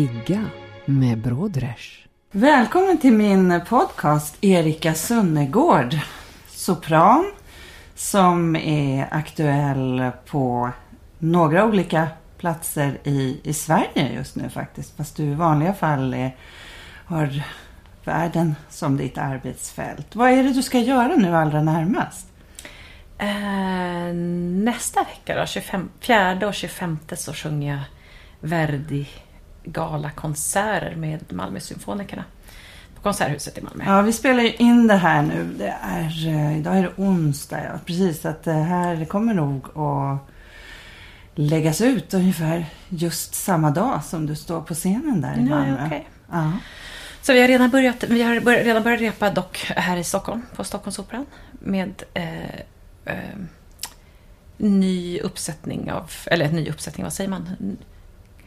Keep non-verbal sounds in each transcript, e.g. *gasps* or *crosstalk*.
Ligga med Brodrej. Välkommen till min podcast Erika Sunnegård, sopran som är aktuell på några olika platser i, i Sverige just nu faktiskt. Fast du i vanliga fall är, har världen som ditt arbetsfält. Vad är det du ska göra nu allra närmast? Eh, nästa vecka då, 25, 4 och 25 så sjunger jag Verdi galakonserter med Malmö Symfonikerna. På Konserthuset i Malmö. Ja, vi spelar ju in det här nu. Det är, eh, idag är det onsdag, ja. Precis. Att det här kommer nog att läggas ut ungefär just samma dag som du står på scenen där i Malmö. okej. Ja. Så vi har redan börjat, vi har börjat, redan börjat repa dock här i Stockholm, på Stockholmsoperan. Med eh, eh, ny uppsättning av, eller ny uppsättning, vad säger man?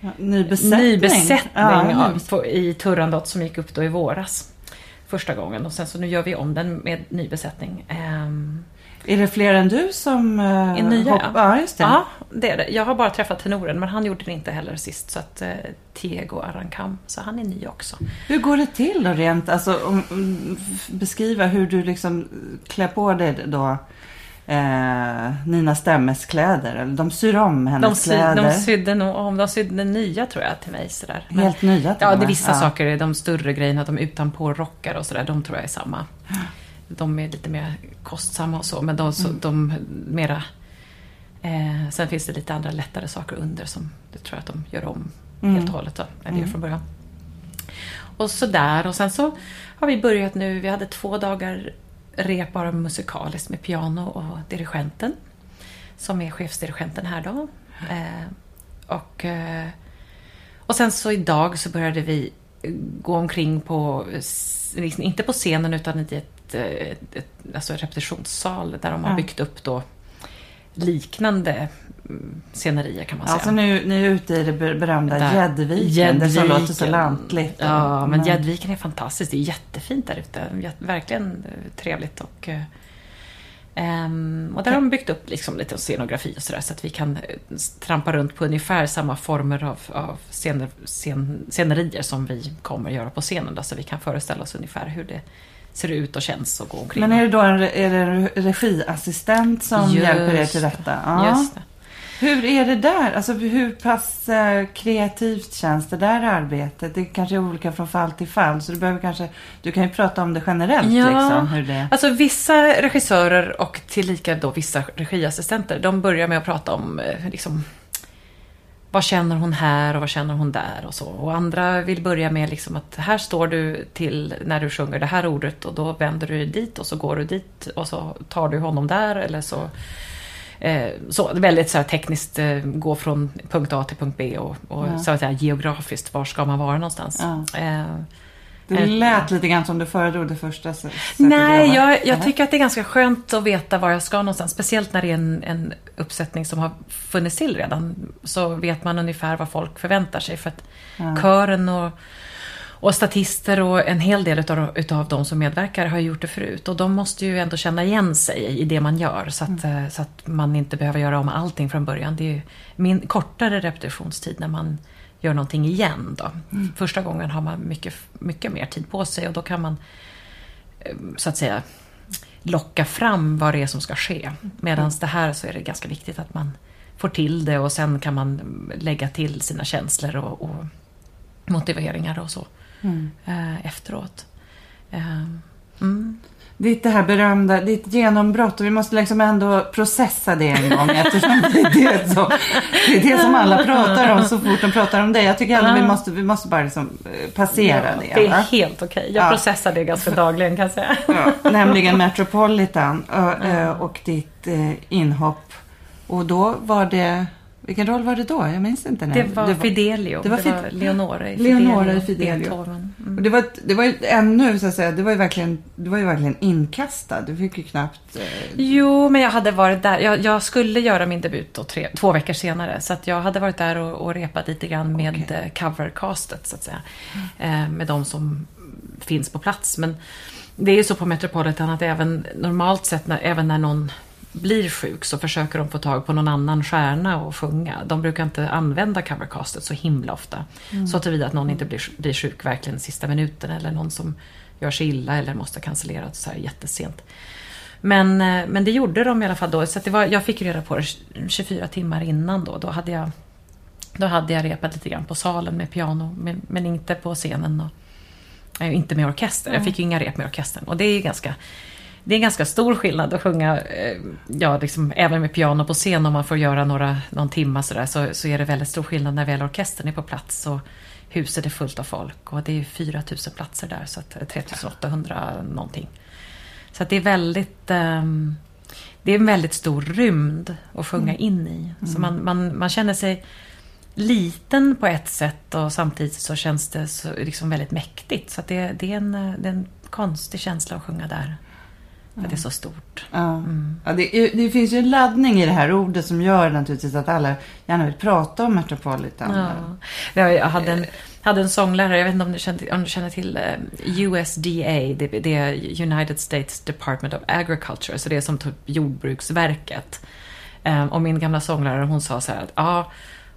Ja, ny besättning. Ny besättning Ja, av, på, i Turandot som gick upp då i våras. Första gången och sen så nu gör vi om den med ny besättning. Ehm, Är det fler än du som uh, Är nya, hopp- ja. ja, just det. Ja, det är det. Jag har bara träffat tenoren men han gjorde det inte heller sist. Så att eh, Tego Arankam, så han är ny också. Hur går det till då rent, alltså om, beskriva hur du liksom klär på dig då eh, Nina Stemmes kläder. Eller de syr om De, hennes sy, kläder. de sydde nog om, de sydde nya tror jag till mig sådär. Men- Helt nya till Ja, det är vissa Ja. saker, de större grejerna, de utanpå rockar och sådär, de tror jag är samma. De är lite mer kostsamma och så, men de, så, de mera... Eh, sen finns det lite andra lättare saker under som det tror jag att de gör om Mm. helt och hållet då, eller gör från början. Och sådär, och sen så har vi börjat nu, vi hade två dagar rep bara musikaliskt med piano och dirigenten. Som är chefsdirigenten här då. Eh, och, eh, och sen så idag så började vi gå omkring på, liksom inte på scenen utan i ett, eh, ett, ett alltså en repetitionssal där de har byggt upp då liknande scenerier kan man säga. Alltså nu, ni är ute i det ber- berömda Där. Gäddviken. Det som låter så lantligt. Ja, men Gäddviken är fantastiskt. Det är jättefint där ute. Verkligen eh, trevligt. Och, ehm, och där har de byggt upp liksom lite scenografi och sådär så att vi kan eh, trampa runt på ungefär samma former av, av scener, scen, scenerier som vi kommer göra på scenen. Då, så vi kan föreställa oss ungefär hur det ser ut och känns och gå omkring. Men är det då en, är det en regiassistent som Just hjälper er till det. detta? Ja. Just det. Hur är det där? Alltså hur pass eh, kreativt känns det där arbetet? Det kanske är olika från fall till fall. Så du behöver kanske, du kan ju prata om det generellt Ja. liksom. Hur det... Alltså vissa regissörer och tillika då vissa regiassistenter, de börjar med att prata om eh, liksom, vad känner hon här och vad känner hon där och så. Och andra vill börja med liksom att här står du till när du sjunger det här ordet och då vänder du dig dit och så går du dit och så tar du honom där eller så. Eh, så väldigt så här tekniskt, eh, gå från punkt A till punkt B och, och Ja. så att säga geografiskt, var ska man vara någonstans. Ja. Eh, Det Eh, lät lite grann som du föredrog det första sättet Nej, jag, jag tycker att det är ganska skönt att veta var jag ska någonstans. Speciellt när det är en, en uppsättning som har funnits till redan. Så vet man ungefär vad folk förväntar sig. För att Ja. kören och, och statister och en hel del utav, utav de som medverkar har gjort det förut. Och de måste ju ändå känna igen sig i det man gör. Så att, eh, så att man inte behöver göra om allting från början. Det är ju min kortare repetitionstid när man gör någonting igen. Då. Första gången har man mycket, mycket mer tid på sig och då kan man eh, så att säga locka fram vad det är som ska ske. Medan det här så är det ganska viktigt att man får till det och sen kan man lägga till sina känslor och, och motiveringar och så Mm. eh, efteråt. Eh, mm. ditt det här berömda, ditt genombrott och vi måste liksom ändå processa det en gång *laughs* eftersom det är det som, det, är det som alla pratar om så fort de pratar om det. Jag tycker ändå vi måste, vi måste bara liksom eh, passera det. det är va? helt okej. Jag Ja. processar det ganska dagligen kan jag säga. Ja, nämligen *laughs* Metropolitan och, och ditt eh, inhopp. Och då var det, vilken roll var det då? Jag minns inte. när- Det var Fidelio. det Det var var, Fid- Leonora i Leonora i Fidelio. Mm. Och det var, det var ju ännu, så att säga, det var ju verkligen, det var ju verkligen inkastad. Du fick ju knappt... Eh, Jo, men jag hade varit där. Jag, jag skulle göra min debut då, tre, två veckor senare. Så att jag hade varit där och, och repat lite grann med okay. covercastet, så att säga. Eh, med de som finns på plats. Men det är ju så på Metropolitan att även normalt sett, när, även när någon blir sjuk så försöker de få tag på någon annan stjärna och sjunga. De brukar inte använda covercastet så himla ofta. Så tillvida att någon inte blir, blir sjuk verkligen sista minuten eller någon som gör sig illa eller måste cancellera så här jättesent. Men, eh, men det gjorde de i alla fall då. Så det var, jag fick reda på det 24 timmar innan då. Då hade jag, då hade jag repat lite grann på salen med piano, men, men inte på scenen. Och, inte med orkester. Jag fick ju inga rep med orkestern. Och det är ju ganska, det är en ganska stor skillnad att sjunga, eh, ja, liksom, även med piano på scen om man får göra några, någon timma sådär, så, så är det väldigt stor skillnad när väl orkestern är på plats och huset är fullt av folk. Och det är ju 4000 platser där, så att, eh, 3800 någonting. Så att det är väldigt... ehm, det är en väldigt stor rymd att sjunga in i. Så man, man, man känner sig liten på ett sätt och samtidigt så känns det så, liksom väldigt mäktigt. Så det, det, är en, eh, det är en konstig känsla att sjunga där. För att det är så stort. ja. Ja, det, det finns ju en laddning i det här ordet som gör naturligtvis att alla gärna vill prata om Metropolitan. Ja. Ja, Jag hade en, hade en sånglärare, jag vet inte om du känner, om du känner till eh, USDA, det, det är United States Department of Agriculture, så det är som typ Jordbruksverket. Eh, Och min gamla sånglärare hon sa så här att ja,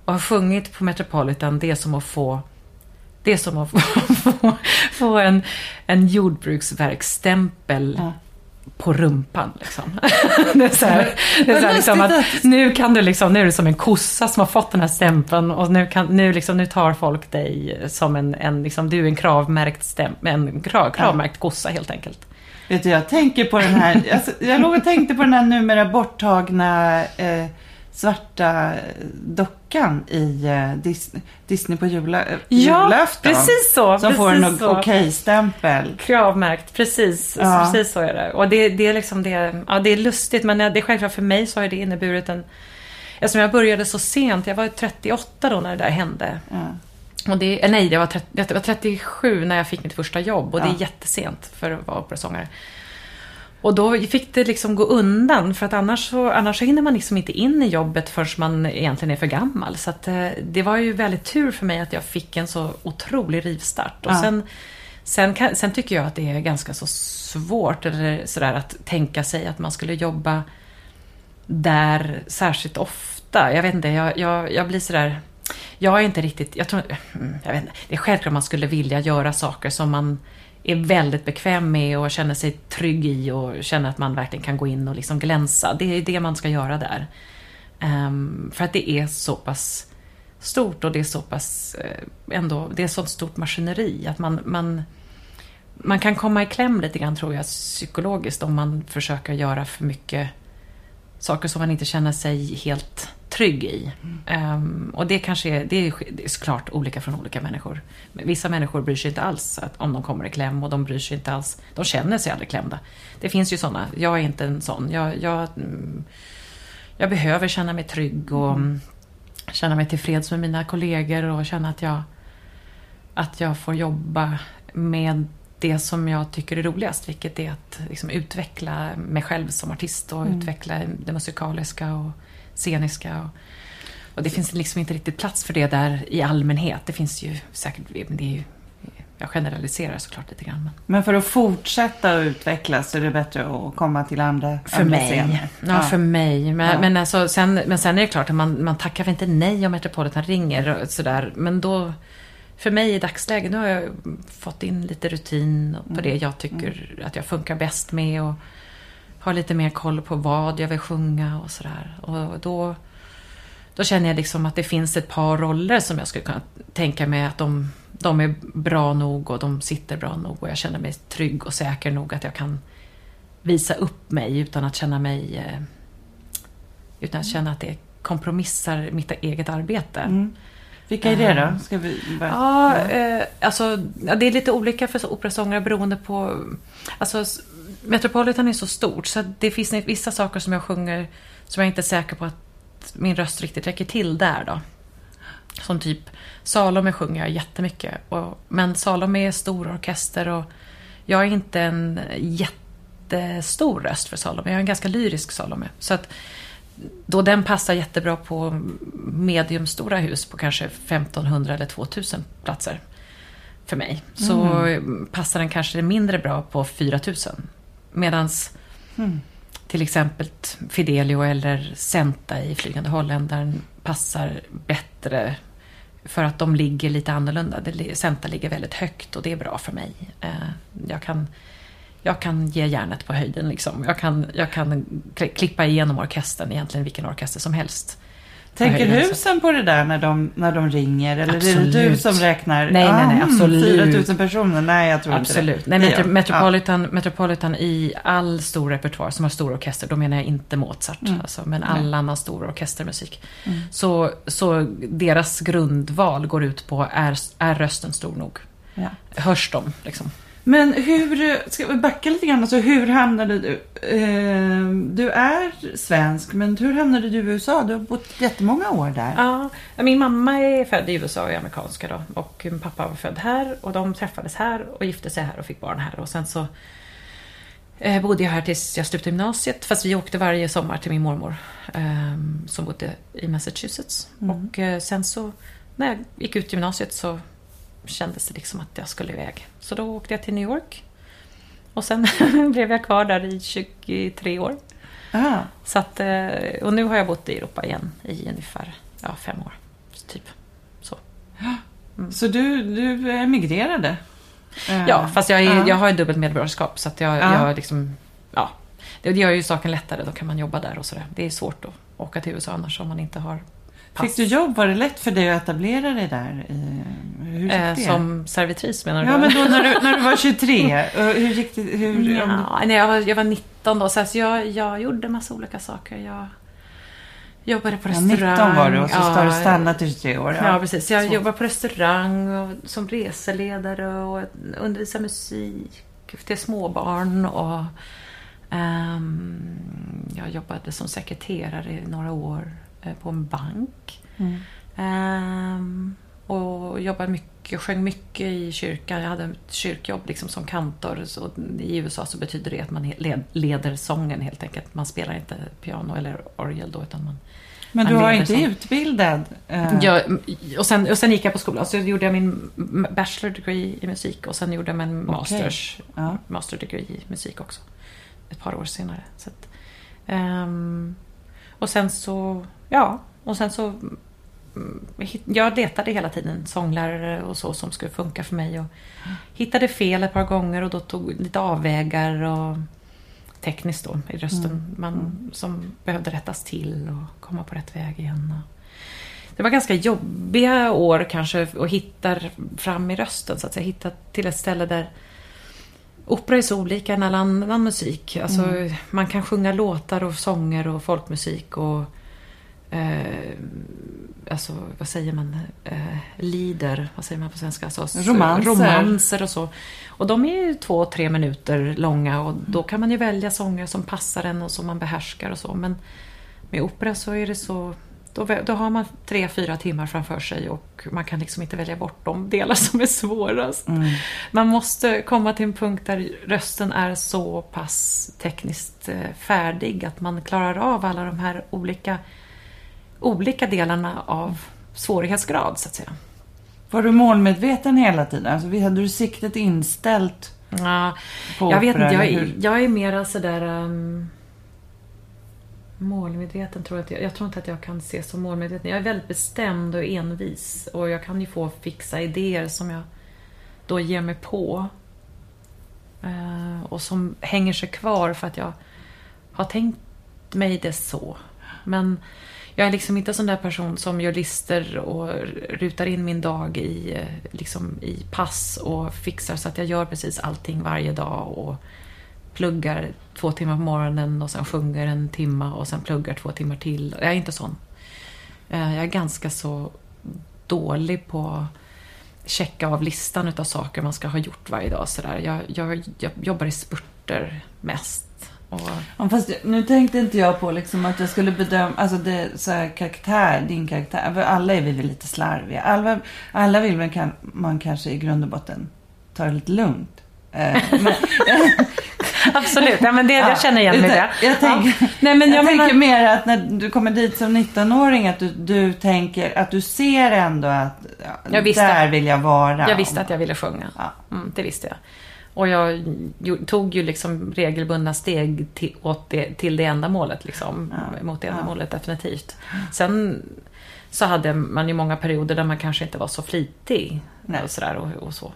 att ha sjungit på Metropolitan, det är som att få det är som att få, få, *laughs* få en, en jordbruksverksstämpel Ja. På rumpan. Liksom. *laughs* det är så här, det är så liksom att nu kan du liksom, nu är du som en kossa som har fått den här stämpeln och nu, kan, nu, liksom, nu tar folk dig som en, en liksom, du är en kravmärkt, stäm, en krav, kravmärkt kossa helt enkelt. Vet du, jag tänker på den här, alltså, jag låg och tänkte på den här numera borttagna eh, svarta dockan i eh, Disney, Disney på jula, eh, julafton. precis så. Som får precis en så. okej-stämpel. Kravmärkt, precis. Ja. Precis så är det. Och det, det är liksom det, ja det är lustigt men det är självklart för mig så har det inneburit en Eftersom jag började så sent, jag var 38 då när det där hände. Ja. Och det, eh, nej, jag var, 30, jag var 37 när jag fick mitt första jobb och det Ja. är jättesent för att vara operasångare. Och då fick det liksom gå undan för att annars så, annars så hinner man liksom inte in i jobbet förrän man egentligen är för gammal. Så att, eh, det var ju väldigt tur för mig att jag fick en så otrolig rivstart. Och Ja. sen, sen, kan, sen tycker jag att det är ganska så svårt eller sådär, att tänka sig att man skulle jobba där särskilt ofta. Jag vet inte, jag, jag, jag blir sådär... Jag är inte riktigt... Jag tror, mm, jag vet inte, det är självklart man skulle vilja göra saker som man är väldigt bekväm med och känner sig trygg i och känner att man verkligen kan gå in och liksom glänsa. Det är det man ska göra där. Um, för att det är så pass stort och det är så pass eh, ändå, det är så stort maskineri att man, man, man kan komma i kläm lite grann tror jag psykologiskt om man försöker göra för mycket saker som man inte känner sig helt trygg i. Ehm, och det kanske är, det är, det är såklart olika från olika människor. Men Vissa människor bryr sig inte alls att, om de kommer i kläm och de bryr sig inte alls, de känner sig aldrig klämda. Det finns ju sådana, jag är inte en sån. Jag, jag, mm, jag behöver känna mig trygg och mm. känna mig tillfreds med mina kollegor och känna att jag, att jag får jobba med det som jag tycker är roligast, vilket är att liksom utveckla mig själv som artist och utveckla det musikaliska och sceniska. Och, och det finns liksom inte riktigt plats för det där i allmänhet. Det finns ju säkert, men det är ju, jag generaliserar såklart lite grann. Men Men för att fortsätta utvecklas är det bättre att komma till andra, för andra mig. scener. Ja, för mig. Men, Ja. men, alltså, sen, men sen är det klart att man, man tackar väl inte nej om Metropolitan ringer och sådär. Men då, för mig i dagsläget, nu har jag fått in lite rutin på det jag tycker att jag funkar bäst med. Och har lite mer koll på vad jag vill sjunga och sådär. Och då, då känner jag liksom att det finns ett par roller som jag skulle kunna tänka mig att de, de är bra nog och de sitter bra nog och jag känner mig trygg och säker nog att jag kan visa upp mig utan att känna mig... Eh, utan att känna att det kompromissar mitt eget arbete. Mm. Vilka är det då? Ska vi bara... Ja, eh, alltså, det är lite olika för operasångare beroende på... Alltså, Metropolitan är så stort så det finns vissa saker som jag sjunger som jag inte är säker på att min röst riktigt räcker till där då. Som typ Salome sjunger jag jättemycket. Och, men Salome är stor orkester och jag är inte en jättestor röst för Salome. Jag är en ganska lyrisk Salome. Så att då den passar jättebra på mediumstora hus på kanske 1500 eller 2000 platser för mig. Så passar den kanske mindre bra på 4000. Medans till exempel Fidelio eller Senta i Flygande holländaren passar bättre för att de ligger lite annorlunda. Senta ligger väldigt högt och det är bra för mig. Eh, Jag kan, jag kan ge järnet på höjden liksom. Jag kan, jag kan kli- klippa igenom orkestern, egentligen vilken orkester som helst. Tänker husen på det där när de, när de ringer? Eller är det Absolut. du som räknar? Nej, nej, nej, Ah, absolut. 4000 personer? Nej, jag tror Absolut. inte Nej, det. Metro- Det gör- Metropolitan, Metropolitan i all stor repertoar som har stor orkester, då menar jag inte Mozart, Mm. alltså, men all annan stor orkestermusik. Så, så deras grundval går ut på, är, är rösten stor nog? Ja. Hörs de? Liksom? Men hur, ska vi backa lite grann? Alltså, hur hamnade du? Eh, du är svensk, men hur hamnade du i USA? Du har bott jättemånga år där. Ja, min mamma är född i USA och är amerikanska då. Och min pappa var född här och de träffades här och gifte sig här och fick barn här. Och sen så eh, bodde jag här tills jag slutade gymnasiet. Fast vi åkte varje sommar till min mormor ehm, som bodde i Massachusetts. Och eh, sen så när jag gick ut gymnasiet så kändes det liksom att jag skulle iväg. Så då åkte jag till New York. Och sen *laughs* blev jag kvar där i 23 år. Så att, eh, och nu har jag bott i Europa igen i ungefär ja, fem år. Typ. Så. *gasps* Så du, du emigrerade? Eh, Ja, fast jag, är, ja. jag har ju dubbelt medborgarskap så att jag, Ja. jag liksom... Ja, det gör ju saken lättare. Då kan man jobba där och sådär. Det är svårt att åka till USA annars om man inte har pass. Fick du jobb? Var det lätt för dig att etablera dig där? I, hur gick Eh, det? som servitris menar du? Ja, men då när du, *laughs* när du var 23, eh, hur gick det? Hur, om du- Ja, nej, jag, var, jag var 19 då, så alltså jag, jag gjorde massa olika saker. Jag jobbade på ja, restaurang. 19 var du och så ska du Ja, stanna till 23 år. Ja, precis. Jag Så. jobbar på restaurang och som reseledare och undervisar musik till småbarn. Och, ehm, jag jobbade som sekreterare i några år på en bank. Mm. Ehm, och jobbade mycket, sjöng mycket i kyrkan. Jag hade ett kyrkjobb liksom som kantor. Så I USA så betyder det att man led, leder sången helt enkelt. Man spelar inte piano eller orgel då utan man Men du var inte som- utbildad? eh, jag, och, sen, och sen gick jag på skolan. Så gjorde jag min bachelor degree i musik och sen gjorde jag min masters, Ja. master degree i musik också. Ett par år senare. Så att, ehm, och sen så, ja, och sen så mm, jag letade hela tiden sånglärare och så som skulle funka för mig. Och hittade fel ett par gånger och då tog lite avvägar och tekniskt då i rösten. Man, Som behövde rättas till och komma på rätt väg igen. Det var ganska jobbiga år kanske att hitta fram i rösten. Så att säga. Hitta till ett ställe där opera är så olika än all annan musik. Alltså, Man kan sjunga låtar och sånger och folkmusik och eh, alltså, vad säger man? Eh, lieder, vad säger man på svenska? Alltså, Romanser. romanser och så. Och de är ju två, tre minuter långa och då kan man ju välja sånger som passar en och som man behärskar och så. Men med opera så är det så då, då har man tre, fyra timmar framför sig och man kan liksom inte välja bort de delar som är svårast. Mm. Man måste komma till en punkt där rösten är så pass tekniskt eh, färdig att man klarar av alla de här olika, olika delarna av svårighetsgrad så att säga. Var du målmedveten hela tiden? Alltså, hade du siktet inställt Ja, jag vet inte, jag, är- jag är mera sådär um, målmedveten. Tror jag, inte, jag tror inte att jag kan se som målmedveten. Jag är väldigt bestämd och envis och jag kan ju få fixa idéer som jag då ger mig på. Eh, och som hänger sig kvar för att jag har tänkt mig det så. Men jag är liksom inte en sån där person som gör listor och rutar in min dag i, eh, liksom, i pass och fixar så att jag gör precis allting varje dag och pluggar två timmar på morgonen och sen sjunger en timma och sen pluggar två timmar till. Jag är inte sån. Eh, Jag är ganska så dålig på att checka av listan utav saker man ska ha gjort varje dag. Sådär. Jag, jag, jag jobbar i spurter mest. Och, Ja, fast nu tänkte inte jag på liksom att jag skulle bedöma, alltså det så här, karaktär, din karaktär. För alla är vi väl lite slarviga. Alla, alla vill väl kan, man kanske i grund och botten ta det lite lugnt. Eh, men, *laughs* absolut, ja, men det, jag känner igen mig i det. Jag, tänker, Ja. Nej, men jag, jag, tänker mer att när du kommer dit som 19-åring att du, du tänker att du ser ändå att ja, Jag visste. där vill jag vara. jag visste att jag ville sjunga. Ja. Mm, det visste jag. Och jag tog ju liksom regelbundna steg till, åt det, till det ändamålet. Liksom, Ja. Mot det Ja. ändamålet, definitivt. Sen så hade man ju många perioder där man kanske inte var så flitig. Nej. Och, sådär, och, och så.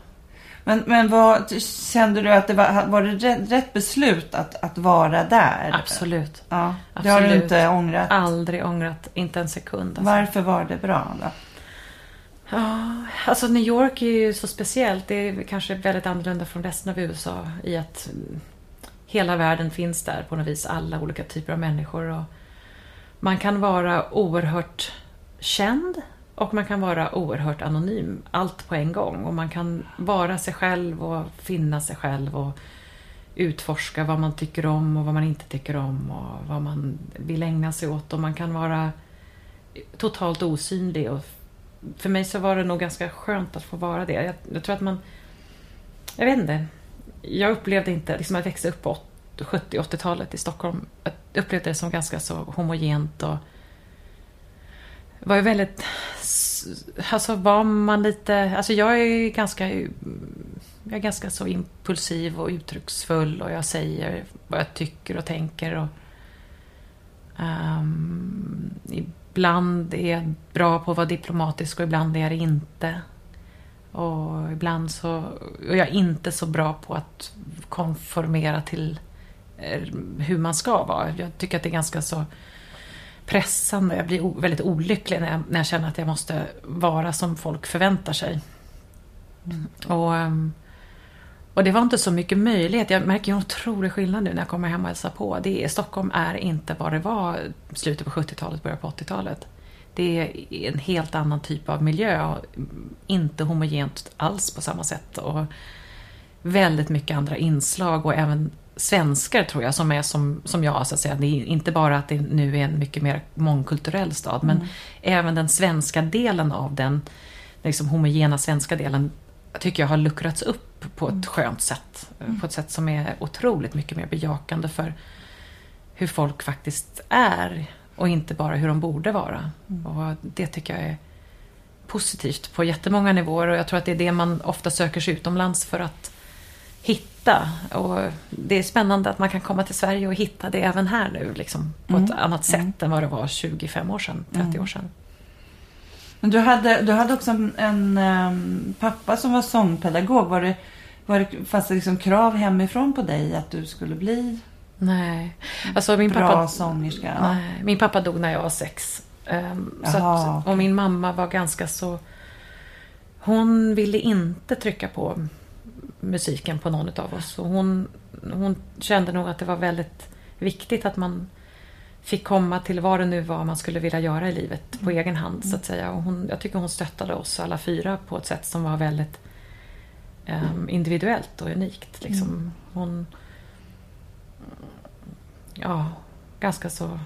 Men, men vad, kände du att det var, var det rätt, rätt beslut att, att vara där? Absolut. Ja, det har du Absolut. inte ångrat. Aldrig ångrat, inte en sekund. Alltså. Varför var det bra då? Ja, alltså New York är ju så speciellt. Det är kanske väldigt annorlunda från resten av USA i att hela världen finns där på något vis. Alla olika typer av människor. Och man kan vara oerhört känd och man kan vara oerhört anonym. Allt på en gång. Och man kan vara sig själv och finna sig själv och utforska vad man tycker om och vad man inte tycker om och vad man vill ägna sig åt. Och man kan vara totalt osynlig och för mig så var det nog ganska skönt att få vara det. Jag, jag tror att man... Jag vet inte. Jag upplevde inte, liksom att växa upp på 70-80-talet i Stockholm. Jag upplevde det som ganska så homogent och var ju väldigt... Alltså var man lite... Alltså jag är ganska... Jag är ganska så impulsiv och uttrycksfull och jag säger vad jag tycker och tänker. Och, um, ibland är jag bra på att vara diplomatisk och ibland är jag det inte. Och ibland så Och jag är inte så bra på att konformera till eh, hur man ska vara. Jag tycker att det är ganska så pressande. Jag blir väldigt olycklig när jag, när jag känner att jag måste vara som folk förväntar sig. Och, ehm, och det var inte så mycket möjlighet. Jag märker ju en otrolig skillnad nu när jag kommer hem och hälsar på. Det är, Stockholm är inte vad det var slutet på 70-talet, början på 80-talet. Det är en helt annan typ av miljö. Inte homogent alls på samma sätt. Och väldigt mycket andra inslag och även svenskar tror jag som är som, som jag. Så att säga. Det är inte bara att det nu är en mycket mer mångkulturell stad men även den svenska delen av den liksom homogena svenska delen tycker jag har luckrats upp på ett skönt sätt. På ett sätt som är otroligt mycket mer bejakande för hur folk faktiskt är och inte bara hur de borde vara. Och det tycker jag är positivt på jättemånga nivåer och jag tror att det är det man ofta söker sig utomlands för att hitta. Och det är spännande att man kan komma till Sverige och hitta det även här nu liksom, på ett annat sätt än vad det var 25 år sedan, 30 år sedan. Men du hade, du hade också en, en ehm, pappa som var sångpedagog. Var det, var det, fanns det liksom krav hemifrån på dig att du skulle bli Nej. Alltså min bra pappa, sångerska? Nej, min pappa dog när jag var sex. Så Jaha, att, och min mamma var ganska så... Hon ville inte trycka på musiken på någon av oss. Och hon, hon kände nog att det var väldigt viktigt att man fick komma till vad det nu var man skulle vilja göra i livet på egen hand så att säga. Och hon, jag tycker hon stöttade oss alla fyra på ett sätt som var väldigt ehm, individuellt och unikt. Liksom. Hon, ja, ganska så...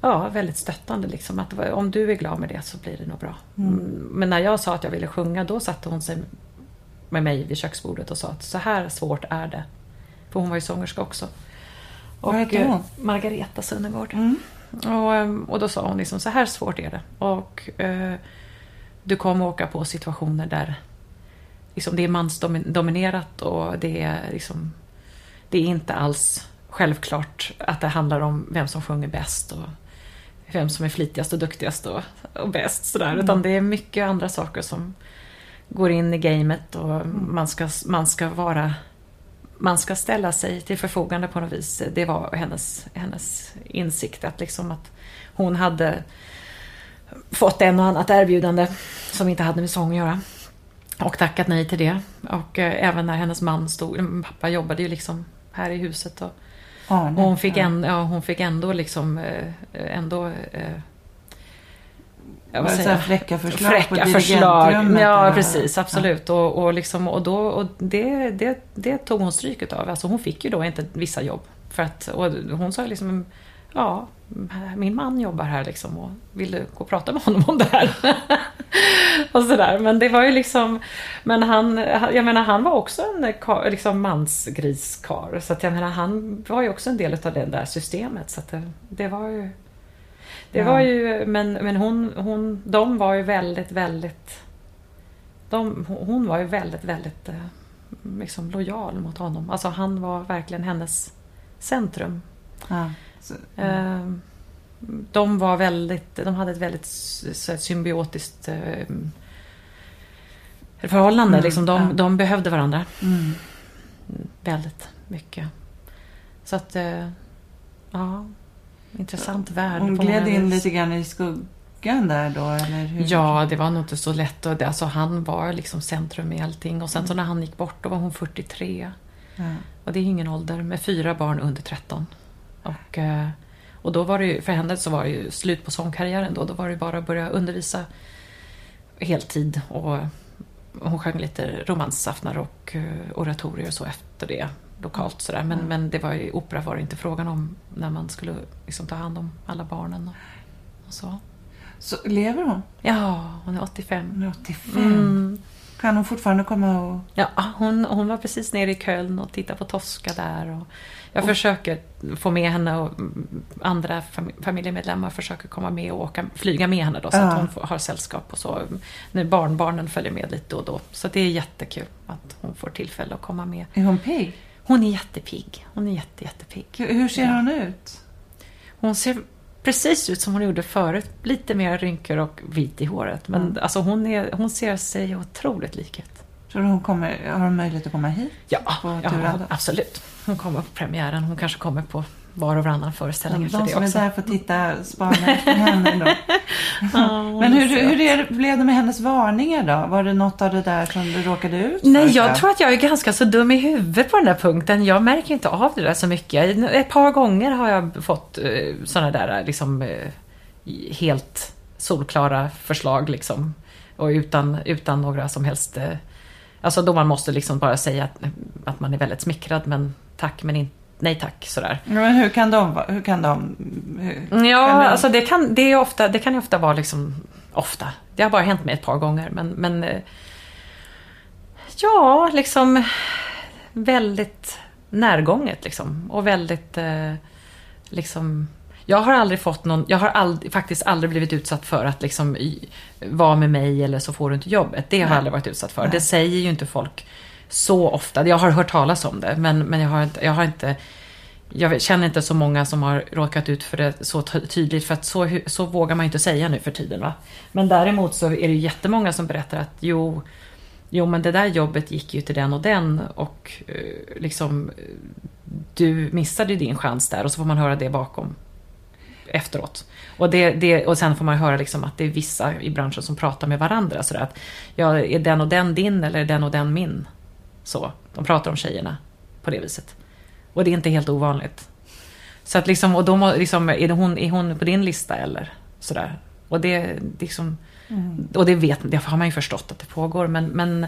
Ja, väldigt stöttande liksom. Att om du är glad med det så blir det nog bra. Mm. Men när jag sa att jag ville sjunga då satte hon sig med mig vid köksbordet och sa att så här svårt är det. För hon var ju sångerska också. Vad heter hon? eh, Margareta Sunnegård. Mm. Och, ehm, och då sa hon liksom så här svårt är det. Och eh, du kommer åka på situationer där liksom, det är mansdominerat och det är liksom det är inte alls självklart att det handlar om vem som sjunger bäst och vem som är flitigast och duktigast och, och bäst. Sådär. Utan det är mycket andra saker som går in i gamet och man ska, man ska vara man ska ställa sig till förfogande på något vis. Det var hennes, hennes insikt att, liksom att hon hade fått en och annat erbjudande som inte hade med sång att göra. Och tackat nej till det. Och eh, även när hennes man stod, pappa jobbade ju liksom här i huset. Och, Arne. och hon, fick ja. en, ja, hon fick ändå liksom, eh, ändå... Eh, Vad säger säga, fräcka förslag fräcka på förslag. Ja, precis. Absolut. Och, och, liksom, och, då, och det, det, det tog hon stryk utav. Alltså hon fick ju då inte vissa jobb. För att, och hon sa liksom, ja, min man jobbar här liksom och vill du gå och prata med honom om det här? *laughs* och sådär. Men det var ju liksom, men han, jag menar han var också en ka- liksom mansgriskar. Så att jag menar han var ju också en del av det där systemet. Så att det, det var ju det Ja. var ju, men, men hon, hon, de var ju väldigt, väldigt... De, hon var ju väldigt, väldigt eh, liksom lojal mot honom. Alltså han var verkligen hennes centrum. Ja. Så, Eh, De var väldigt, de hade ett väldigt symbiotiskt eh, förhållande. Mm, liksom de, ja. de behövde varandra mm. väldigt mycket. Så att, eh, ja, intressant värld. Hon gled in lite grann i skuggan där då, eller hur? Ja, det var nog inte så lätt. Och det, alltså, han var liksom centrum i allting. Och sen så när han gick bort, då var hon 43. Ja. Och det är ingen ålder, med fyra barn under 13. Och, eh, och då var det ju, för henne så var det ju slut på sångkarriären då. Då var det bara att börja undervisa heltid. Och hon sjöng lite romansaftnar och eh, oratorier och så efter det lokalt sådär. Men, Mm. men det var ju, opera var det inte frågan om när man skulle liksom ta hand om alla barnen och, och så. Så lever hon? Ja, hon är 85. Hon är 85. Mm. Kan hon fortfarande komma och... Ja, hon, hon var precis nere i Köln och tittade på Tosca där. Och jag försöker få med henne och andra fam- familjemedlemmar försöker komma med och åka, flyga med henne då så Ja. att hon får, har sällskap och så. Nu barnbarnen följer med lite då och då. Så det är jättekul att hon får tillfälle att komma med. Är hon pigg? Hon är jättepigg. Hon är jätte, jättepigg. Hur, hur ser Ja. hon ut? Hon ser precis ut som hon gjorde förut. Lite mer rynkor och vit i håret. Men Mm. alltså hon, är, hon ser sig otroligt lik ut. Tror du hon kommer, har hon möjlighet att komma hit? Ja, ja absolut. Hon kommer på premiären. Hon kanske kommer på var och varannan föreställning De efter det som är också. där får titta, spana efter henne då. *laughs* Ja, hon *laughs* Men hur, hur är, blev det med hennes varningar då? Var det något av det där som du råkade ut för? Nej, jag tror att jag är ganska så dum i huvudet på den där punkten. Jag märker inte av det där så mycket. Ett par gånger har jag fått eh, sådana där liksom eh, helt solklara förslag liksom. Och utan, utan några som helst... Eh, alltså då man måste liksom bara säga att, att man är väldigt smickrad men tack men inte nej tack sådär. Men hur kan de? Hur kan de... Hur, Ja, kan de- alltså det kan, det, är ofta, det kan ju ofta vara liksom... Ofta. Det har bara hänt mig ett par gånger. Men, men eh, ja, liksom väldigt närgånget liksom. Och väldigt eh, liksom... Jag har aldrig fått någon, jag har aldrig, faktiskt aldrig blivit utsatt för att liksom vara med mig eller så får du inte jobbet. Det har Nej. jag aldrig varit utsatt för. Nej. Det säger ju inte folk så ofta. Jag har hört talas om det men, men jag, har inte, jag har inte jag känner inte så många som har råkat ut för det så tydligt för att så, så vågar man ju inte säga nu för tiden. Va? Men däremot så är det jättemånga som berättar att jo, jo men det där jobbet gick ju till den och den och eh, liksom du missade ju din chans där och så får man höra det bakom efteråt. Och, det, det, och sen får man höra liksom att det är vissa i branschen som pratar med varandra. sådär att, ja, är den och den din eller är den och den min? Så, de pratar om tjejerna på det viset. Och det är inte helt ovanligt. Så att liksom, och då må, liksom, är, det hon, är hon på din lista eller sådär? Och det, liksom, Mm. och det, vet, det har man ju förstått att det pågår, men, men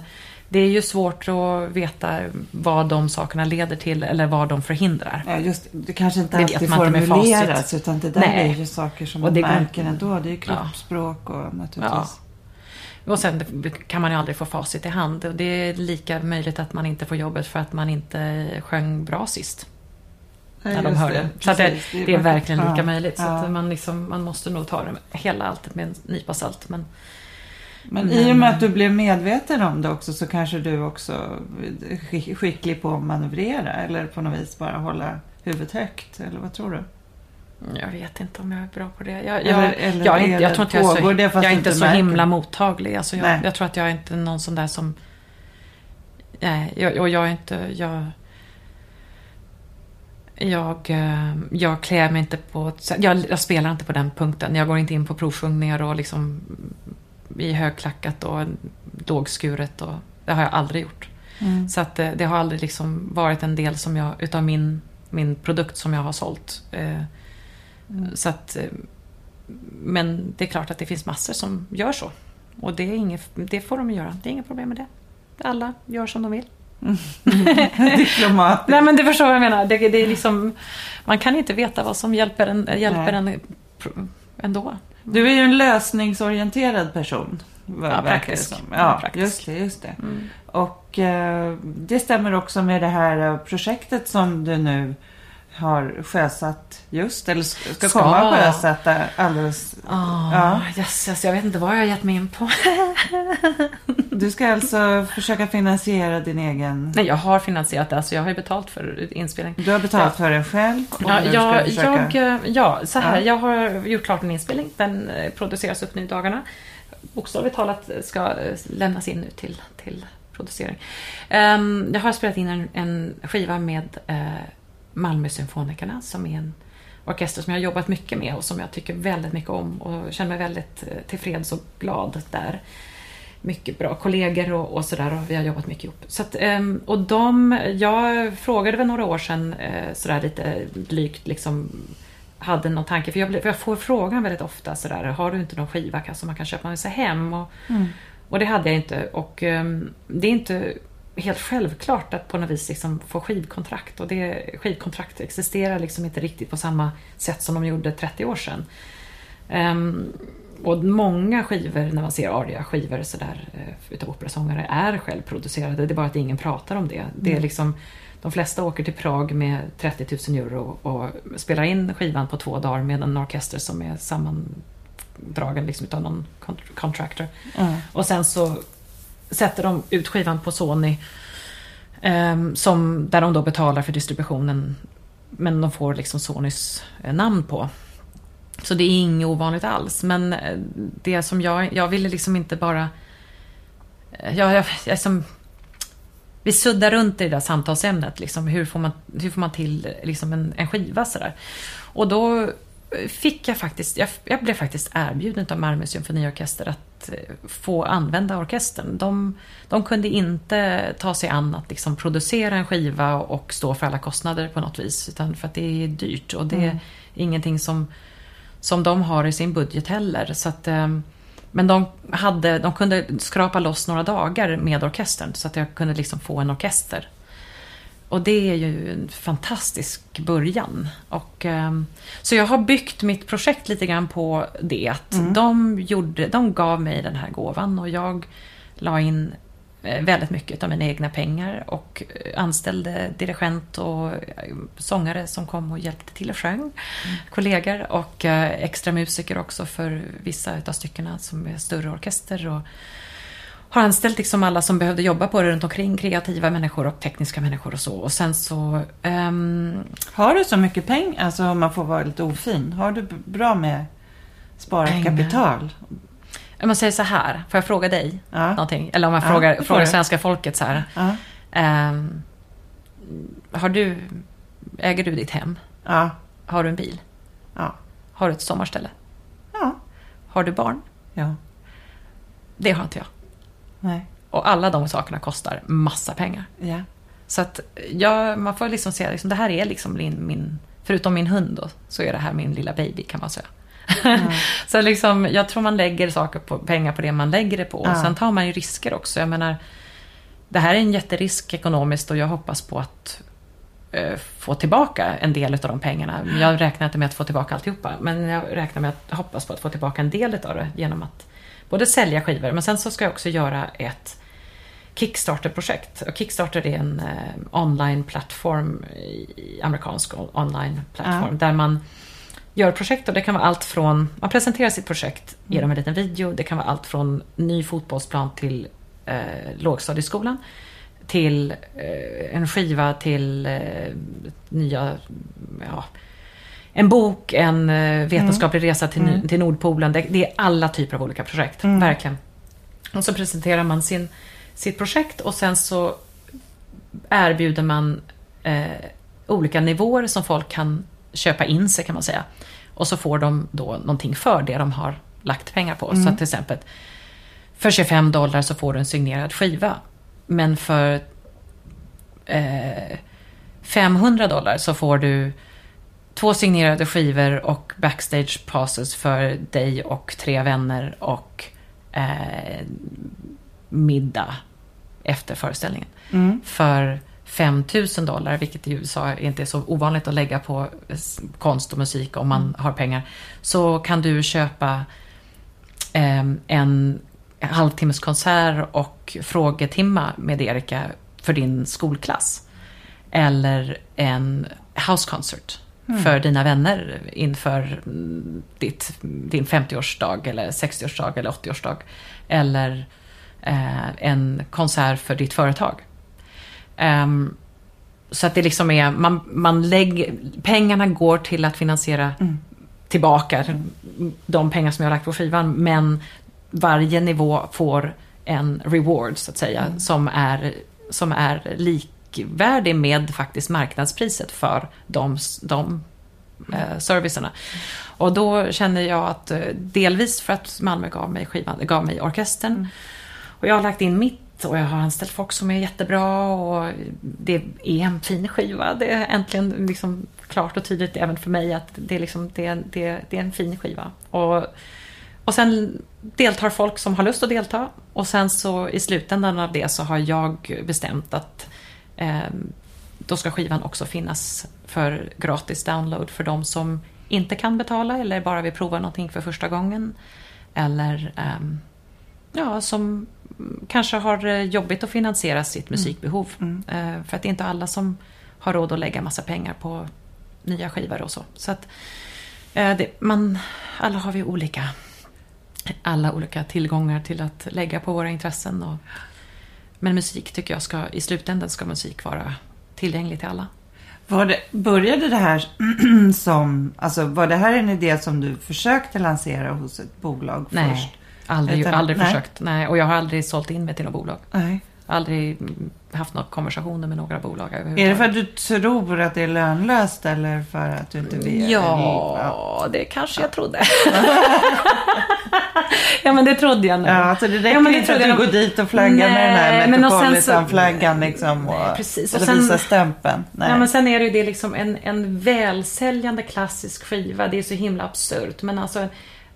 det är ju svårt att veta vad de sakerna leder till eller vad de förhindrar. Ja, just det kanske inte Det alltid inte med formuleras facit. utan det där Nej. är ju saker som man det går märker inte- ändå. Det är ju Ja. kroppsspråk och naturligtvis. Och sen kan man ju aldrig få facit i hand. Och det är lika möjligt att man inte får jobbet för att man inte sjöng bra sist. Ja, när de just hör det. Så att det, Precis, det är verkligen lika ja, möjligt. Så ja. att man, liksom, man måste nog ta det hela alltet med en nypa salt. Men Men i och med att du blev medveten om det också så kanske du också är skick- skicklig på att manövrera eller på något vis bara hålla huvudet högt. Eller vad tror du? Jag vet inte om jag är bra på det. Jag, Eller- jag, eller jag, är är inte, det- jag tror inte jag är så, det jag är inte så märker himla det? mottaglig. Alltså jag, jag tror att jag är inte någon sån där som... Nej, jag, och jag är inte... Jag, jag, eh, jag klär mig inte på... Jag, jag spelar inte på den punkten. Jag går inte in på provsjungningar och liksom i högklackat och lågskuret. Och, det har jag aldrig gjort. Mm. Så att eh, det har aldrig liksom varit en del som jag, utav min, min produkt som jag har sålt. Eh, Så att, eh, men det är klart att det finns massor som gör så. Och det, är inget, det får de göra. Det är inga problem med det. Alla gör som de vill. *laughs* Diplomat. Nej men du förstår vad jag menar. Det, det är liksom, man kan inte veta vad som hjälper en, hjälper en ändå. Du är ju en lösningsorienterad person. Ja, praktisk. Ja, praktisk. just det. Just det. Mm. Och eh, det stämmer också med det här eh, projektet som du nu har sjösatt just, eller ska, ska komma att sjösätta alldeles. Ah, Ja. yes, yes, jag vet inte vad jag har gett mig in på. Du ska alltså försöka finansiera din egen... Nej, jag har finansierat det. Alltså, jag har ju betalt för inspelning. Du har betalt Ja. för den själv Ja, jag, försöka... jag, ja, så här. Ja. Jag har gjort klart en inspelning. Den eh, produceras upp nu i dagarna. Bokstavligt talat ska eh, lämnas in nu till, till producering. Ehm, jag har spelat in en, en skiva med uh, Malmösymfonikerna som är en orkester som jag har jobbat mycket med och som jag tycker väldigt mycket om och känner mig väldigt eh, tillfreds och glad där. Mycket bra kollegor och, och sådär och vi har jobbat mycket ihop. Så att, ehm, och de, jag frågade väl några år sedan eh, sådär lite blygt liksom hade någon tanke, för jag, för jag får frågan väldigt ofta sådär, har du inte någon skiva som man kan köpa med sig hem? Och, Mm. och det hade jag inte och ehm, det är inte helt självklart att på något vis liksom få skivkontrakt och det, skivkontrakt existerar liksom inte riktigt på samma sätt som de gjorde 30 år sedan. Ehm, och många skivor, när man ser aria-skivor sådär, eh, utav operasångare, är självproducerade. Det är bara att ingen pratar om det. det är liksom, de flesta åker till Prag med 30 000 euro och spelar in skivan på två dagar med en orkester som är sammandragen liksom utav någon contractor. Ja. Och sen så sätter de ut skivan på Sony. Eh, som, där de då betalar för distributionen. Men de får liksom Sonys eh, namn på. Så det är inget ovanligt alls. Men eh, det som jag, jag ville liksom inte bara... Eh, jag, jag, jag som, vi suddar runt i det där samtalsämnet. Liksom, hur, får man, hur får man till liksom en, en skiva sådär? Och då fick jag faktiskt, jag, jag blev faktiskt erbjuden av Malmö symfoniorkester att eh, få använda orkestern. De, de kunde inte ta sig an att liksom producera en skiva och stå för alla kostnader på något vis. Utan för att det är dyrt och det är ingenting som, som de har i sin budget heller. Så att, ehm, men de, hade, de kunde skrapa loss några dagar med orkestern så att jag kunde liksom få en orkester. Och det är ju en fantastisk början. Och, ehm, så jag har byggt mitt projekt lite grann på det. Att de, gjorde, de gav mig den här gåvan och jag la in eh, väldigt mycket av mina egna pengar och eh, anställde dirigent och eh, sångare som kom och hjälpte till och sjöng. Kollegor och extra musiker också för vissa av styckena som är större orkester. Och, har anställt liksom alla som behövde jobba på det runt omkring, kreativa människor och tekniska människor och så. Och sen så... ehm, Har du så mycket pengar, alltså om man får vara lite ofin, har du bra med sparat Pengar. kapital? om man säger så här, får jag fråga dig Ja. någonting? Eller om jag Ja, frågar, frågar svenska folket så här. Ja. ehm, har du... Äger du ditt hem? Ja. Har du en bil? Ja. Har du ett sommarställe? Ja. Har du barn? Ja. Det har inte jag. Nej. Och alla de sakerna kostar massa pengar. Ja. Så att ja, man får liksom se, liksom, det här är liksom min, min, förutom min hund då, så är det här min lilla baby kan man säga. *laughs* så liksom, jag tror man lägger saker på, pengar på det man lägger det på. Ja. Sen tar man ju risker också. Jag menar, det här är en jätterisk ekonomiskt och jag hoppas på att eh, få tillbaka en del av de pengarna. Jag räknar inte med att få tillbaka alltihopa, men jag räknar med att hoppas på att få tillbaka en del av det genom att både sälja skivor, men sen så ska jag också göra ett Kickstarter-projekt. Och Kickstarter är en eh, online-plattform, amerikansk online-plattform, Ja. där man gör projekt och det kan vara allt från, man presenterar sitt projekt, ger dem en liten video, det kan vara allt från ny fotbollsplan till eh, lågstadieskolan, till eh, en skiva till eh, nya, ja, en bok, en eh, vetenskaplig resa till, ny- till Nordpolen. Det, det är alla typer av olika projekt, verkligen. Och så presenterar man sin, sitt projekt och sen så erbjuder man eh, olika nivåer som folk kan köpa in sig kan man säga. Och så får de då någonting för det de har lagt pengar på. Så att till exempel för 25 dollar så får du en signerad skiva. Men för eh, 500 dollar så får du två signerade skivor och backstage passes för dig och tre vänner och eh, middag efter föreställningen. Mm. För 5000 dollar, vilket i USA inte är så ovanligt att lägga på konst och musik om man har pengar, så kan du köpa ehm, en halvtimmes konsert och frågetimma med Erika för din skolklass. Eller en house concert för dina vänner inför mm, ditt, din 50-årsdag eller 60-årsdag eller 80-årsdag. Eller eh, en konsert för ditt företag. Ehm, så att det liksom är, man, man lägger, pengarna går till att finansiera tillbaka de pengar som jag har lagt på skivan. Men varje nivå får en reward så att säga som, är, som är likvärdig med faktiskt marknadspriset för de, de eh, servicerna. Och då känner jag att eh, delvis för att Malmö gav mig skivan, gav mig orkestern. Och jag har lagt in mitt och jag har anställt folk som är jättebra och det är en fin skiva. Det är äntligen liksom klart och tydligt även för mig att det är, liksom, det, är- det, är- det är en fin skiva. Och, och sen deltar folk som har lust att delta och sen så i slutändan av det så har jag bestämt att då ska skivan också finnas för gratis download för de som inte kan betala eller bara vill prova någonting för första gången. Eller ehm, ja, som mm, kanske har eh, jobbigt att finansiera sitt musikbehov. Eh, För att det är inte alla som har råd att lägga massa pengar på nya skivor och så. Så att eh, det, man, alla har vi olika, alla olika tillgångar till att lägga på våra intressen. Och, men musik tycker jag ska, i slutändan ska musik vara tillgänglig till alla. Var det, började det här *clears throat* som, alltså var det här en idé som du försökte lansera hos ett bolag Nej, först? aldrig, Utan- aldrig nej. försökt. Nej, och jag har aldrig sålt in mig till något bolag. Nej. Aldrig haft några konversationer med några bolag Är det för att du tror att det är lönlöst eller för att du inte vet? Ja, det kanske jag trodde. *laughs* ja, men det trodde jag nog. Ja, alltså det räcker Ja, men det inte att du går dit och flaggar med den här Nej, Metropolitan-flaggan liksom och, Nej, precis. och, Och sen- visar stämpeln. Nej. Ja, men sen är det ju det liksom en, en välsäljande klassisk skiva. Det är så himla absurt. Men alltså,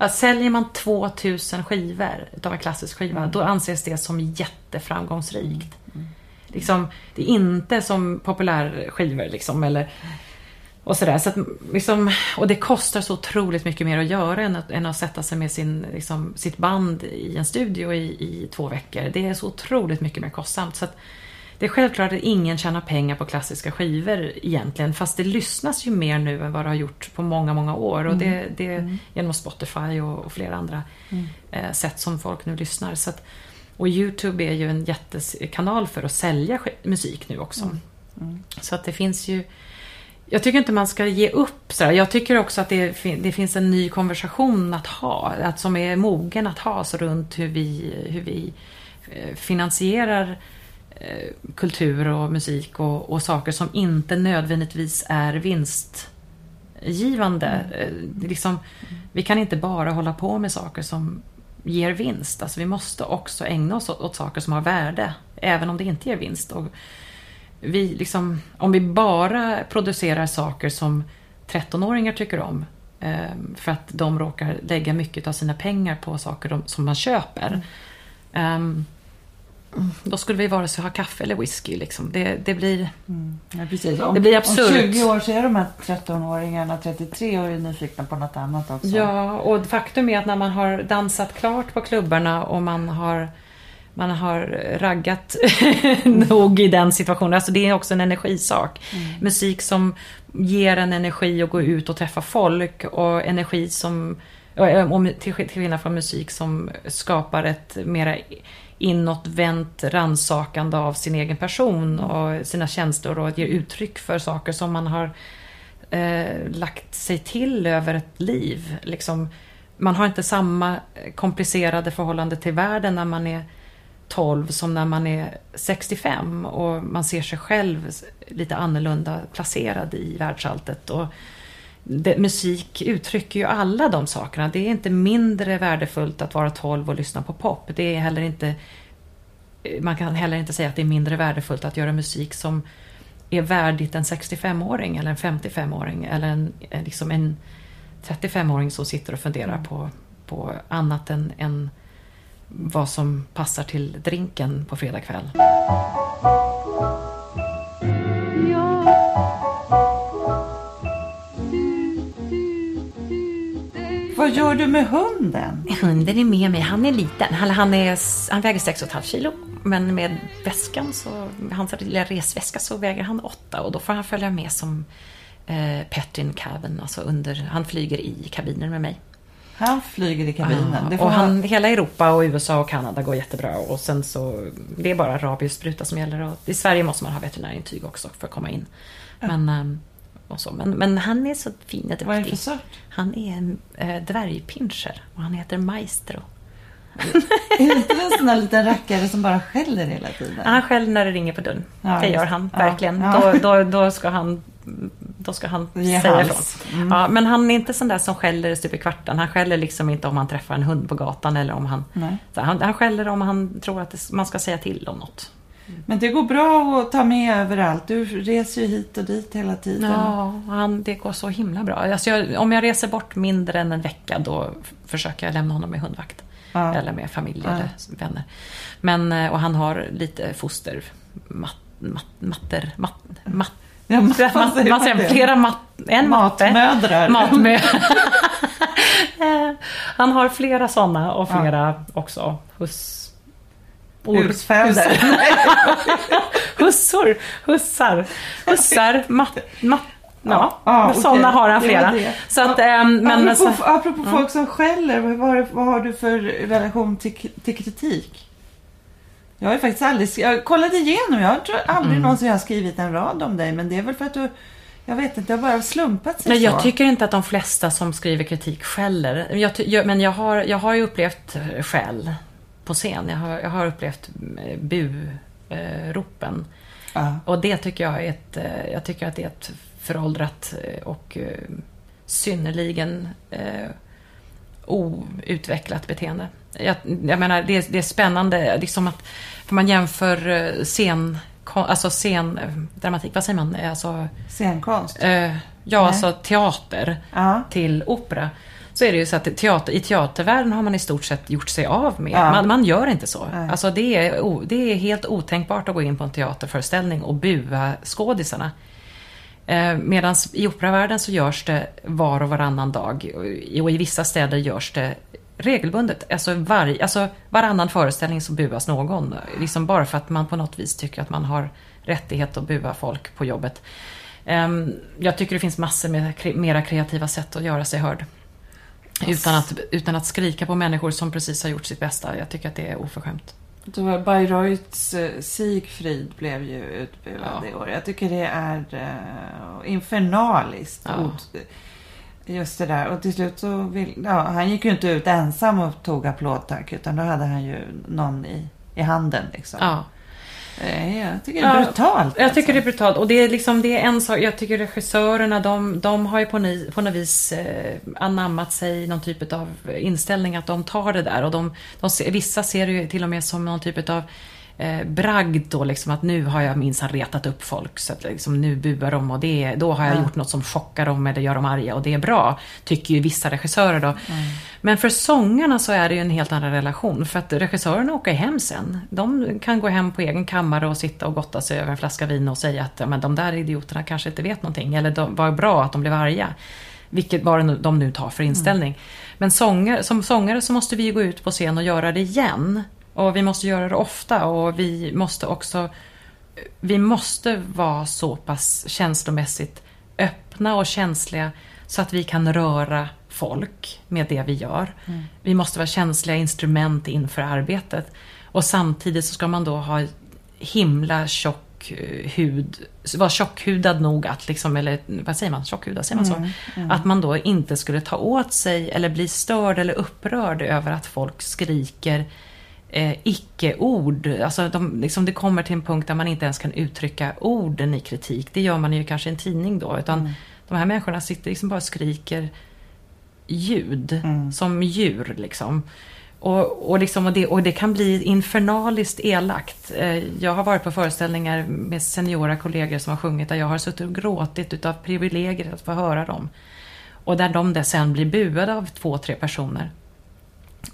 säljer man 2000 skivor utav en klassisk skiva, då anses det som jätteframgångsrikt. Liksom, det är inte som populärskivor liksom, eller och sådär. Så att, liksom, och det kostar så otroligt mycket mer att göra än att, än att sätta sig med sin, liksom, sitt band i en studio i, i två veckor. Det är så otroligt mycket mer kostsamt. Så att, det är självklart att ingen tjänar pengar på klassiska skivor egentligen. Fast det lyssnas ju mer nu än vad det har gjort på många, många år. Och det, det är genom Spotify och, och flera andra eh, sätt som folk nu lyssnar. Så att, och Youtube är ju en jättekanal för att sälja musik nu också. Så att det finns ju... Jag tycker inte man ska ge upp. Så Jag tycker också att det, det finns en ny konversation att ha. Att som är mogen att ha så runt hur vi, hur vi eh, finansierar kultur och musik och, och saker som inte nödvändigtvis är vinstgivande. Eh, är Liksom, vi kan inte bara hålla på med saker som ger vinst. Alltså vi måste också ägna oss åt, åt saker som har värde, även om det inte ger vinst. Och vi liksom, om vi bara producerar saker som 13-åringar tycker om, eh, för att de råkar lägga mycket av sina pengar på saker som man köper. Då skulle vi vare sig ha kaffe eller whisky. Liksom. Det, det blir... Ja, precis. Om, Det blir Om absurt. 20 år så är de här 13-åringarna 33 år är nyfikna på något annat också. Ja, och faktum är att när man har dansat klart på klubbarna och man har man har raggat *laughs* nog i den situationen. Alltså det är också en energisak. Musik som ger en energi att gå ut och träffa folk och energi som och- till skillnad från musik som skapar ett mera inåtvänt rannsakande av sin egen person och sina känslor och ger uttryck för saker som man har eh, lagt sig till över ett liv. Liksom, man har inte samma komplicerade förhållande till världen när man är 12 som när man är 65 och man ser sig själv lite annorlunda placerad i världsalltet. Och det, musik uttrycker ju alla de sakerna. Det är inte mindre värdefullt att vara 12 och lyssna på pop. Det är heller inte man kan heller inte säga att det är mindre värdefullt att göra musik som är värdigt en 65-åring eller en 55-åring eller en, eh, liksom en 35-åring som sitter och funderar på, på annat än, än vad som passar till drinken på fredag kväll. Vad gör du med hunden? Hunden är med mig. Han är liten. Han, han, är, han väger 6,5 kilo. Men med väskan, så, hans lilla resväska, så väger han 8 och då får han följa med som eh, pet in cabin. Alltså under, han flyger i kabinen med mig. Han flyger i kabinen. Ja, och han... han, hela Europa och USA och Kanada går jättebra. Och sen så, det är bara rabiesspruta som gäller. Och I Sverige måste man ha veterinärintyg också för att komma in. Men, ehm, och så. Men, men han är så fin och Vad är det för duktig. sort? Han är en äh, dvärgpinscher och han heter Maestro. *laughs* Är inte en sån där liten rackare som bara skäller hela tiden? Han skäller när det ringer på dörren. Ja, det gör han Ja, verkligen. ja. Då, då, då ska han, då ska han Ge säga ifrån. Ja, men han är inte sån där som skäller stup i kvarten. Han skäller liksom inte om han träffar en hund på gatan eller om han... Så han, han skäller om han tror att det, man ska säga till om något. Men det går bra att ta med överallt. Du reser ju hit och dit hela tiden. Ja, han, det går så himla bra. Alltså jag, om jag reser bort mindre än en vecka då försöker jag lämna honom med hundvakt. Ja. Eller med familj Ja. eller vänner. Men, eh, och han har lite foster... Mat, mat, matter... Mat, mat, Ja, man, säger man man säger flera mat, en. Matmödrar. Matmö. *laughs* Eh, han har flera sådana och flera också hus... Husfäder. *laughs* Hussor, hussar, hussar, matt, matt, ja, okej. sådana har han flera. det. Så att, ehm, men apropå alltså, apropå folk som skäller, vad, vad, har du för relation till, till kritik? Jag har ju faktiskt aldrig, jag kollade igenom, jag tror aldrig Mm. någonsin jag har skrivit en rad om dig, men det är väl för att du, jag vet inte, det har bara slumpat sig nej, så. jag tycker inte att de flesta som skriver kritik skäller. Jag, jag, men jag har, jag har ju upplevt skäll på scen. Jag har, jag har upplevt eh, bu-ropen. Ja. Och det tycker jag är ett, eh, jag tycker att det är ett föråldrat eh, och synnerligen eh, outvecklat beteende. Jag, jag menar, det är, det är spännande, liksom att, för man jämför scen, alltså scen, eh, dramatik, vad säger man? Alltså, Scenkonst. eh, ja, Nej. alltså teater Ja. till opera. Så är det ju så att teater, i teatervärlden har man i stort sett gjort sig av med. Ja. Man, man gör inte så. Nej. Alltså det är, det är helt otänkbart att gå in på en teaterföreställning och bua skådisarna. Eh, Medan i operavärlden så görs det var och varannan dag. Och i- vissa städer görs det regelbundet. Alltså, var, alltså varannan föreställning så buas någon. Liksom bara för att man på något vis tycker att man har rättighet att bua folk på jobbet. Ehm, Jag tycker det finns massor med mera kreativa sätt att göra sig hörd. Utan att, utan att skrika på människor som precis har gjort sitt bästa. Jag tycker att det är oförskämt. Var Bayreuths eh, Siegfried blev ju utbuad Ja. i år. Jag tycker det är uh, infernaliskt. Ja. Just det där. Och till slut så vill, ja, han gick ju inte ut ensam och tog applådtack. Utan då hade han ju någon i, i handen liksom. Ja. Jag tycker det är Ja, brutalt. Jag tycker det är alltså. brutalt. Och det är liksom, det är en sak, jag tycker regissörerna, de, de har ju på, ni, på något vis eh, anammat sig någon typ av inställning att de tar det där. Och de, de, vissa ser det ju till och med som någon typ av eh, bragd då, liksom att nu har jag minsann retat upp folk. Så att liksom, nu buar de och det, då har jag Ja. gjort något som chockar dem eller gör dem arga och det är bra. Tycker ju vissa regissörer då. Men för sångarna så är det ju en helt annan relation. För att regissörerna åker hem sen. De kan gå hem på egen kammare och sitta och gotta sig över en flaska vin och säga att men de där idioterna kanske inte vet någonting. Eller de, var bra att de blev arga. Vilket vad de nu tar för inställning. Men sånger, som sångare så måste vi gå ut på scen och göra det igen. Och vi måste göra det ofta och vi måste också vi måste vara så pass känslomässigt öppna och känsliga så att vi kan röra folk med det vi gör. Vi måste vara känsliga instrument inför arbetet. Och samtidigt så ska man då ha himla tjock eh, hud, vara tjockhudad nog att liksom, eller vad säger man, tjockhudad, säger man så? Att man då inte skulle ta åt sig eller bli störd eller upprörd över att folk skriker eh, icke-ord. Alltså de, liksom det kommer till en punkt där man inte ens kan uttrycka orden i kritik. Det gör man ju kanske i en tidning då. Utan De här människorna sitter liksom bara och skriker ljud Mm. som djur liksom. Och, och, liksom och, det, och det kan bli infernaliskt elakt. Eh, Jag har varit på föreställningar med seniora kollegor som har sjungit där jag har suttit och gråtit utav privilegiet att få höra dem. Och där de sen blir buade av två, tre personer.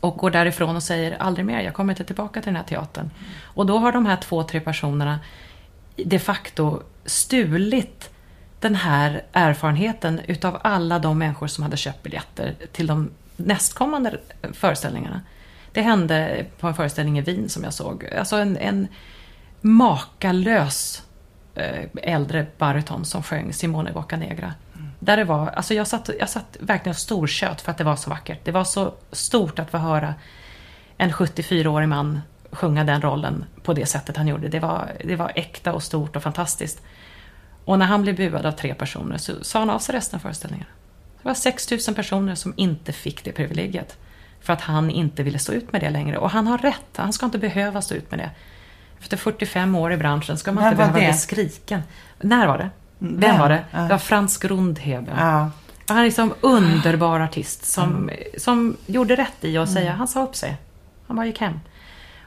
Och går därifrån och säger aldrig mer, jag kommer inte tillbaka till den här teatern. Och då har de här två, tre personerna de facto stulit den här erfarenheten utav alla de människor som hade köpt biljetter till de nästkommande föreställningarna. Det hände på en föreställning i Wien som jag såg. Alltså en, en makalös eh, äldre baryton som sjöng Simone Boccanegra. Där det var, alltså jag satt, jag satt verkligen och storkött för att det var så vackert. Det var så stort att få höra en 74-årig man sjunga den rollen på det sättet han gjorde. Det var, det var äkta och stort och fantastiskt. Och när han blev buad av tre personer så sa han av sig resten av föreställningen. Det var 6000 personer som inte fick det privilegiet. För att han inte ville stå ut med det längre. Och han har rätt, han ska inte behöva stå ut med det. Efter 45 år i branschen ska man Vem inte behöva det? bli skriken. När var det? Vem var det? Ja. Det var Frans Grundhebe. Ja. Han är liksom underbar artist som, Mm. som gjorde rätt i att säga, han sa upp sig. Han bara gick hem.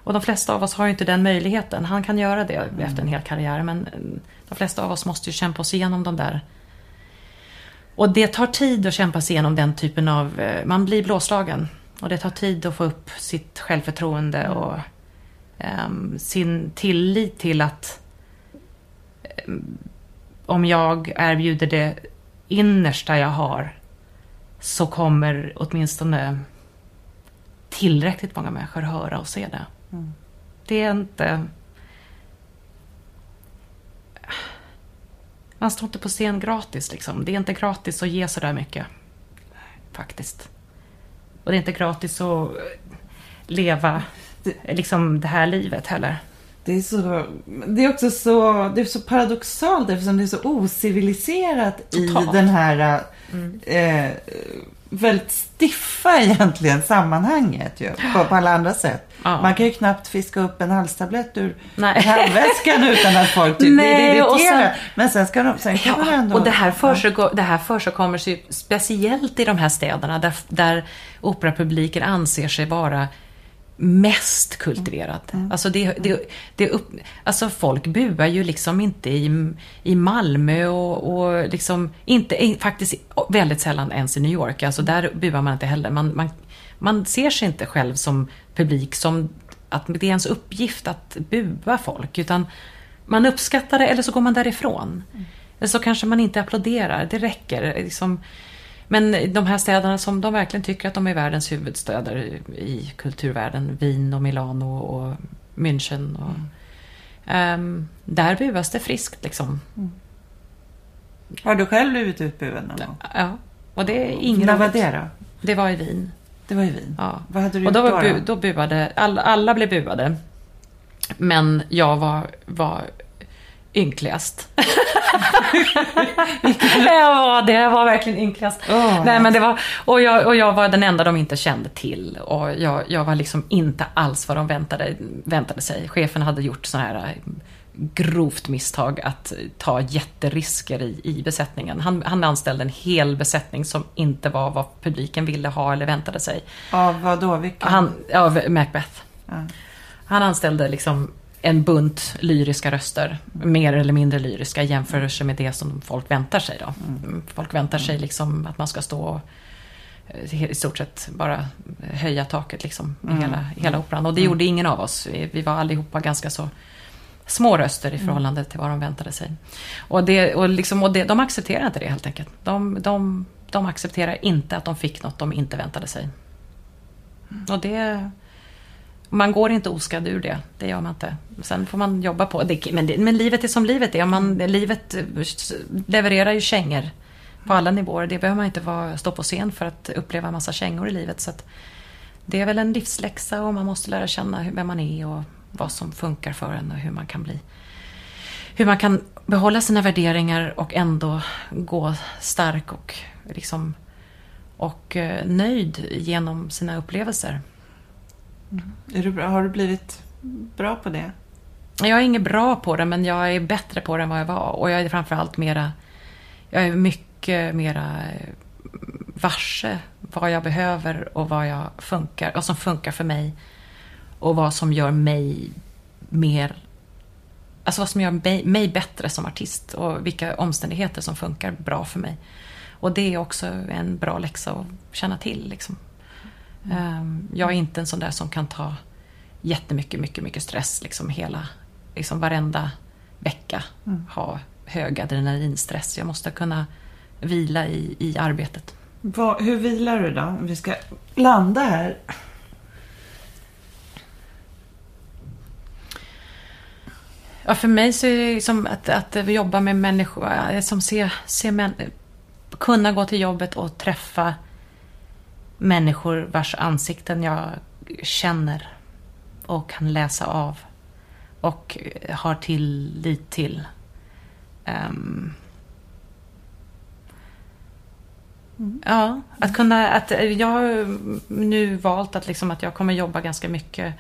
Och de flesta av oss har ju inte den möjligheten. Han kan göra det Mm. efter en hel karriär men eh, de flesta av oss måste ju kämpa oss igenom de där. Och det tar tid att kämpa sig igenom den typen av... eh, Man blir blåslagen. Och det tar tid att få upp sitt självförtroende Mm. och ehm, sin tillit till att ehm, om jag erbjuder det innersta jag har så kommer åtminstone tillräckligt många människor höra och se det. Mm. Det är inte... Man står inte på scen gratis liksom. Det är inte gratis att ge sådär mycket. Faktiskt. Och det är inte gratis att leva liksom det här livet heller. Det är, så, det är också så, det är så paradoxalt eftersom det är så ociviliserat Totalt. i den här eh, väldigt stiffa egentligen sammanhanget ju, på, på alla andra sätt. Ja. Man kan ju knappt fiska upp en halstablett ur *laughs* handväskan utan att folk typ Nej, blir irriterade. sen- Men sen ska de, sen kan man Ja, ändå... och det här, försigkommer sig speciellt i de här städerna där, där operapubliken anser sig vara mest kultiverad. Alltså, det, det, det upp, alltså folk buar ju liksom inte i, i Malmö och, och liksom inte, faktiskt väldigt sällan ens i New York. Alltså där buar man inte heller. Man, man, man ser sig inte själv som publik som att det är ens uppgift att bua folk. Utan man uppskattar det eller så går man därifrån. Eller så kanske man inte applåderar, det räcker. Liksom. Men de här städerna som de verkligen tycker att de är världens huvudstäder i kulturvärlden, Wien och Milano och München. Och, ehm, där buas det friskt liksom. Har du själv blivit utbuad någon gång? Ja, och det är ingen När var det då? Det var i Wien. Det var i Wien. Ja. Vad hade du Och gjort då, var då? bu, då buade, alla, alla blev buade. Men jag var, var ynkligast. *laughs* var, det var verkligen ynkligast. Åh. Nej, men det var, och, jag, och jag var den enda de inte kände till. Och jag, jag var liksom inte alls vad de väntade, väntade sig. Chefen hade gjort sån här eh, grovt misstag att ta jätterisker i, i besättningen. Han, han anställde en hel besättning som inte var vad publiken ville ha eller väntade sig. Av vad då? Vilken? Han, av Macbeth. Ja. Han anställde liksom en bunt lyriska röster, mer eller mindre lyriska i jämförelse med det som folk väntar sig. Då. Mm, Folk väntar sig liksom att man ska stå och eh, i stort sett bara höja taket liksom, i hela, i hela operan. Och det gjorde ingen av oss. Vi, vi var allihopa ganska så små röster i förhållande till vad de väntade sig. Och, det, och, liksom, och det, de accepterar inte det helt enkelt. De, de, de accepterar inte att de fick något de inte väntade sig. Och det... Man går inte oskadd ur det, det gör man inte. Sen får man jobba på det. Men, det, men livet är som livet är. Man, livet eh, levererar ju kängor på alla nivåer. Det behöver man inte vara, stå på scen för att uppleva en massa kängor i livet. Så att det är väl en livsläxa och man måste lära känna vem man är och vad som funkar för en och hur man kan bli hur man kan behålla sina värderingar och ändå gå stark och, liksom, och eh, nöjd genom sina upplevelser. Mm. Är du bra? Har du blivit bra på det? Jag är inget bra på det, men jag är bättre på det än vad jag var. Och jag är framförallt mera... Jag är mycket mera eh, varse vad jag behöver och vad, jag funkar, vad som funkar för mig. Och vad som gör mig mer... Alltså vad som gör mig, mig bättre som artist och vilka omständigheter som funkar bra för mig. Och det är också en bra läxa att känna till. Liksom. Ehm, Jag är inte en sån där som kan ta jättemycket, mycket, mycket stress liksom hela, liksom varenda vecka. Ha hög adrenalinstress. Jag måste kunna vila i, i arbetet. Vad, hur vilar du då? Vi ska landa här. Ja, för mig så är det som att, att jobba med människor, som se, se män, kunna gå till jobbet och träffa människor vars ansikten jag känner och kan läsa av och har tillit till. Um, Ja, att kunna... Att jag har nu valt att, liksom, att jag kommer jobba ganska mycket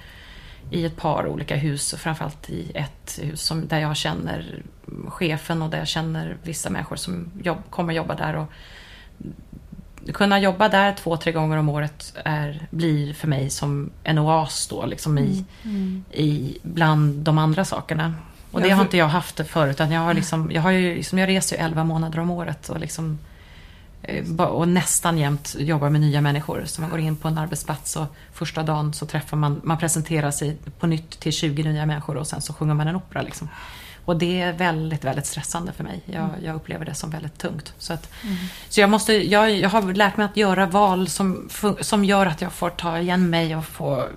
i ett par olika hus. och Framförallt i ett hus som, där jag känner chefen och där jag känner vissa människor som jobb, kommer jobba där. Och kunna jobba där två, tre gånger om året är, blir för mig som en oas då, liksom i, i, bland de andra sakerna. Och det har för- inte jag haft förut. Utan jag, har liksom, jag, har ju, liksom, jag reser ju 11 månader om året. Och liksom, eh, och nästan jämt jobbar med nya människor. Så man går in på en arbetsplats och första dagen så träffar man, man presenterar sig på nytt till 20 nya människor och sen så sjunger man en opera. Liksom. Och det är väldigt, väldigt stressande för mig. Jag, jag upplever det som väldigt tungt. Så, att, så jag, måste, jag, jag har lärt mig att göra val som, som gör att jag får ta igen mig och få,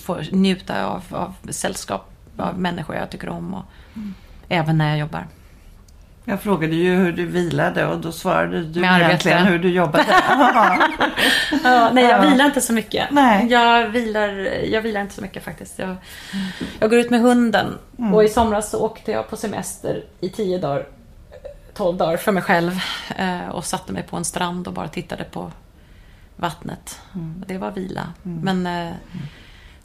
få njuta av, av sällskap av människor jag tycker om. Och, Även när jag jobbar. Jag frågade ju hur du vilade och då svarade du Med arbete. egentligen hur du jobbade. *laughs* Ja. Nej, jag Ja. vilar inte så mycket. Nej. Jag, vilar, jag vilar inte så mycket faktiskt. Jag, jag går ut med hunden. Och i somras så åkte jag på semester i 10 dagar, 12 dagar för mig själv. Eh, och satte mig på en strand och bara tittade på vattnet. Och det var vila. Men eh,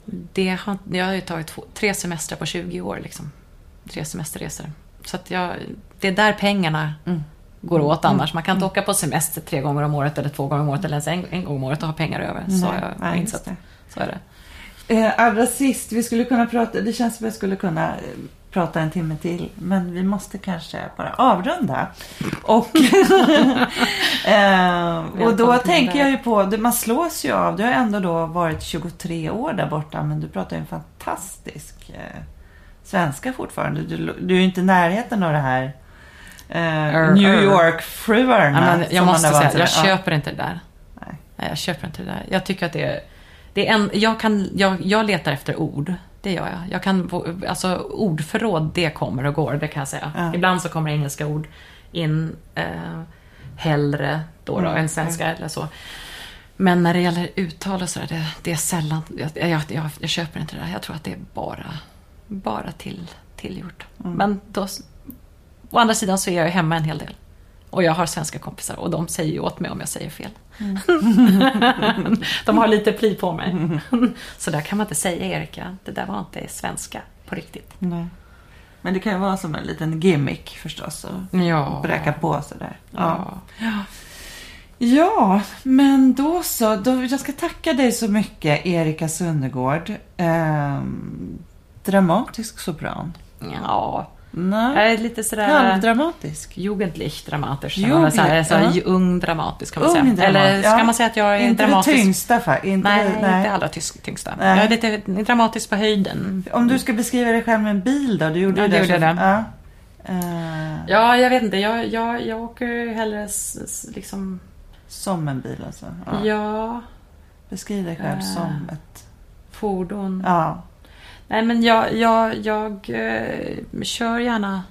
det har, jag har ju tagit två, tre semestrar på 20 år. Liksom. Tre semesterresor. Så att jag, det är där pengarna går åt annars. Man kan inte åka på semester tre gånger om året eller två gånger om året eller ens en, en gång om året och ha pengar över. Så har jag nej, insett. Så är det. Eh, allra sist, vi skulle kunna prata, det känns som att vi skulle kunna eh, prata en timme till. Men vi måste kanske bara avrunda. Och, *laughs* eh, och då tänker jag ju på, man slås ju av, du har ändå då varit 23 år där borta men du pratar ju en fantastisk eh, svenska fortfarande. Du, du är ju inte i närheten av det här eh, New. York-fruarna. Ja, jag måste säga, jag köper inte det där. Nej. Nej, jag köper inte det där. Jag tycker att det är... Det är en, jag, kan, jag, jag letar efter ord. Det gör jag. jag kan, alltså, ordförråd, det kommer och går, det kan jag säga. Ja. Ibland så kommer engelska ord in eh, hellre då, då Mm, än svenska eller så. Men när det gäller uttal och sådär, det, det är sällan... Jag, jag, jag, jag köper inte det där. Jag tror att det är bara, bara till, tillgjort. Mm. Men då, å andra sidan så är jag hemma en hel del. Och jag har svenska kompisar och de säger ju åt mig om jag säger fel. Mm. *laughs* de har lite pli på mig. så där kan man inte säga Erika, det där var inte svenska på riktigt. Nej. Men det kan ju vara som en liten gimmick förstås. Och Ja. bräcka på sådär. Ja. Ja, men då så. Då, jag ska tacka dig så mycket, Erika Sunnegård. Ehm, dramatisk sopran. ja. Nej, är lite sådär... halvdramatisk. Jugendlich dramatisch. Jugendlich, så här, så här, ja. Ung dramatisk kan man säga. dramat- Eller ska ja. man säga att jag är Inte dramatisk? det tyngsta, fa- inte Nej, det, inte allra tyngsta. Nej. Jag är lite dramatisk på höjden. Om du ska beskriva dig själv med en bil då? Du gjorde Ja, det gjorde det. Ja. Eh, Ja, jag vet inte. Jag, jag, jag åker hellre liksom... Som en bil alltså? Ja. Ja, Beskriv dig själv Eh. som ett... fordon. Ja. Nej, men jag, jag, jag eh, kör gärna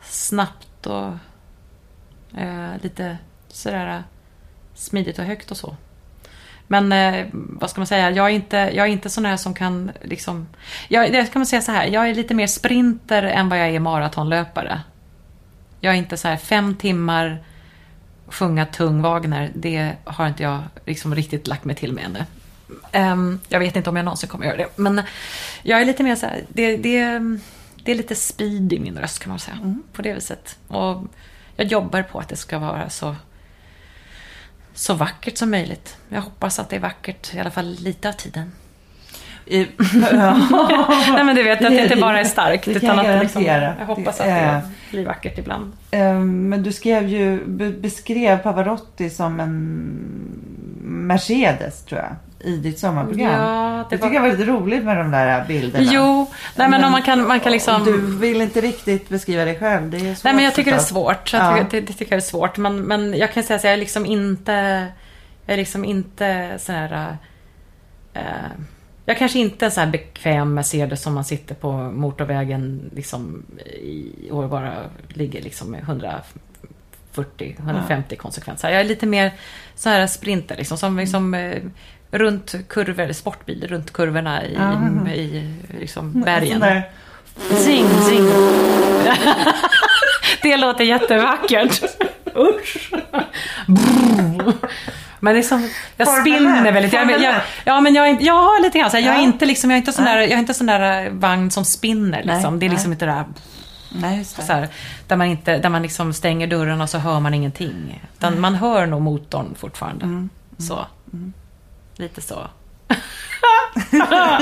snabbt och eh, lite sådär eh, smidigt och högt och så. Men eh, vad ska man säga, jag är inte, jag är inte sån här som kan liksom... Jag, det kan man säga så här, jag är lite mer sprinter än vad jag är maratonlöpare. Jag är inte så här fem timmar sjunga tung Wagner, det har inte jag liksom riktigt lagt mig till med ännu. Ehm, jag vet inte om jag någonsin kommer göra det. Men jag är lite mer så här, det, det, det är lite speed i min röst kan man säga. På det viset. Och jag jobbar på att det ska vara så, så vackert som möjligt. Jag hoppas att det är vackert i alla fall lite av tiden. I, *laughs* Nej men du vet att det inte bara är starkt. Det kan utan jag liksom, jag hoppas att det blir vackert ibland. Eh, Men du skrev ju, be- beskrev Pavarotti som en Mercedes tror jag. I ditt sommarprogram. Ja, det det var- tycker jag var lite roligt med de där bilderna. Jo, nej men om man kan, man kan liksom... Du vill inte riktigt beskriva dig själv. Det är svårt Nej men jag tycker det är förstås. svårt. Så Ja. jag tycker, det, det tycker jag är svårt. Men, men jag kan säga att jag är liksom inte... Jag är liksom inte så här... Eh, jag kanske inte är så här bekväm Mercedes som man sitter på motorvägen liksom i, och bara ligger liksom med 140, 150 konsekvenser. Jag är lite mer så här sprinter liksom. Som liksom runt kurvor, sportbil runt kurvorna i, Aha. i, liksom En bergen. Zing, zing. *laughs* det låter jättevackert. Usch. Men det är som, jag spinner väldigt. Jag, jag, ja, men jag, jag har lite grann så här, jag är inte liksom, jag är inte sån där, jag är inte sån där vagn som spinner liksom. Nej, det är liksom nej. inte det där, Nej, så här, där man inte, där man liksom stänger dörren och så hör man ingenting. Utan man hör nog motorn fortfarande. Mm. Så. Lite så. *laughs* Bra.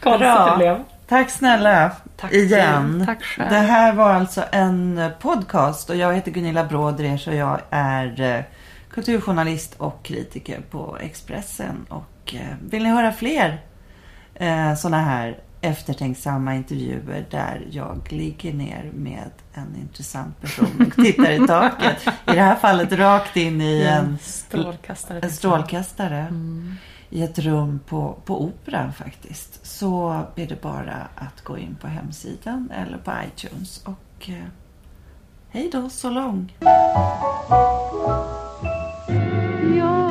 Konstigt det blev. Tack snälla. Tack igen. Tack själv. Det här var alltså en podcast och jag heter Gunilla Brådrers och jag är eh, kulturjournalist och kritiker på Expressen. Och eh, vill ni höra fler eh, sådana här eftertänksamma intervjuer där jag ligger ner med en intressant person och tittar i taket. I det här fallet rakt in i en, strålkastare. en strålkastare Mm. i ett rum på, på Operan faktiskt. Så blir det bara att gå in på hemsidan eller på iTunes. Och eh, hej då så lång. Ja.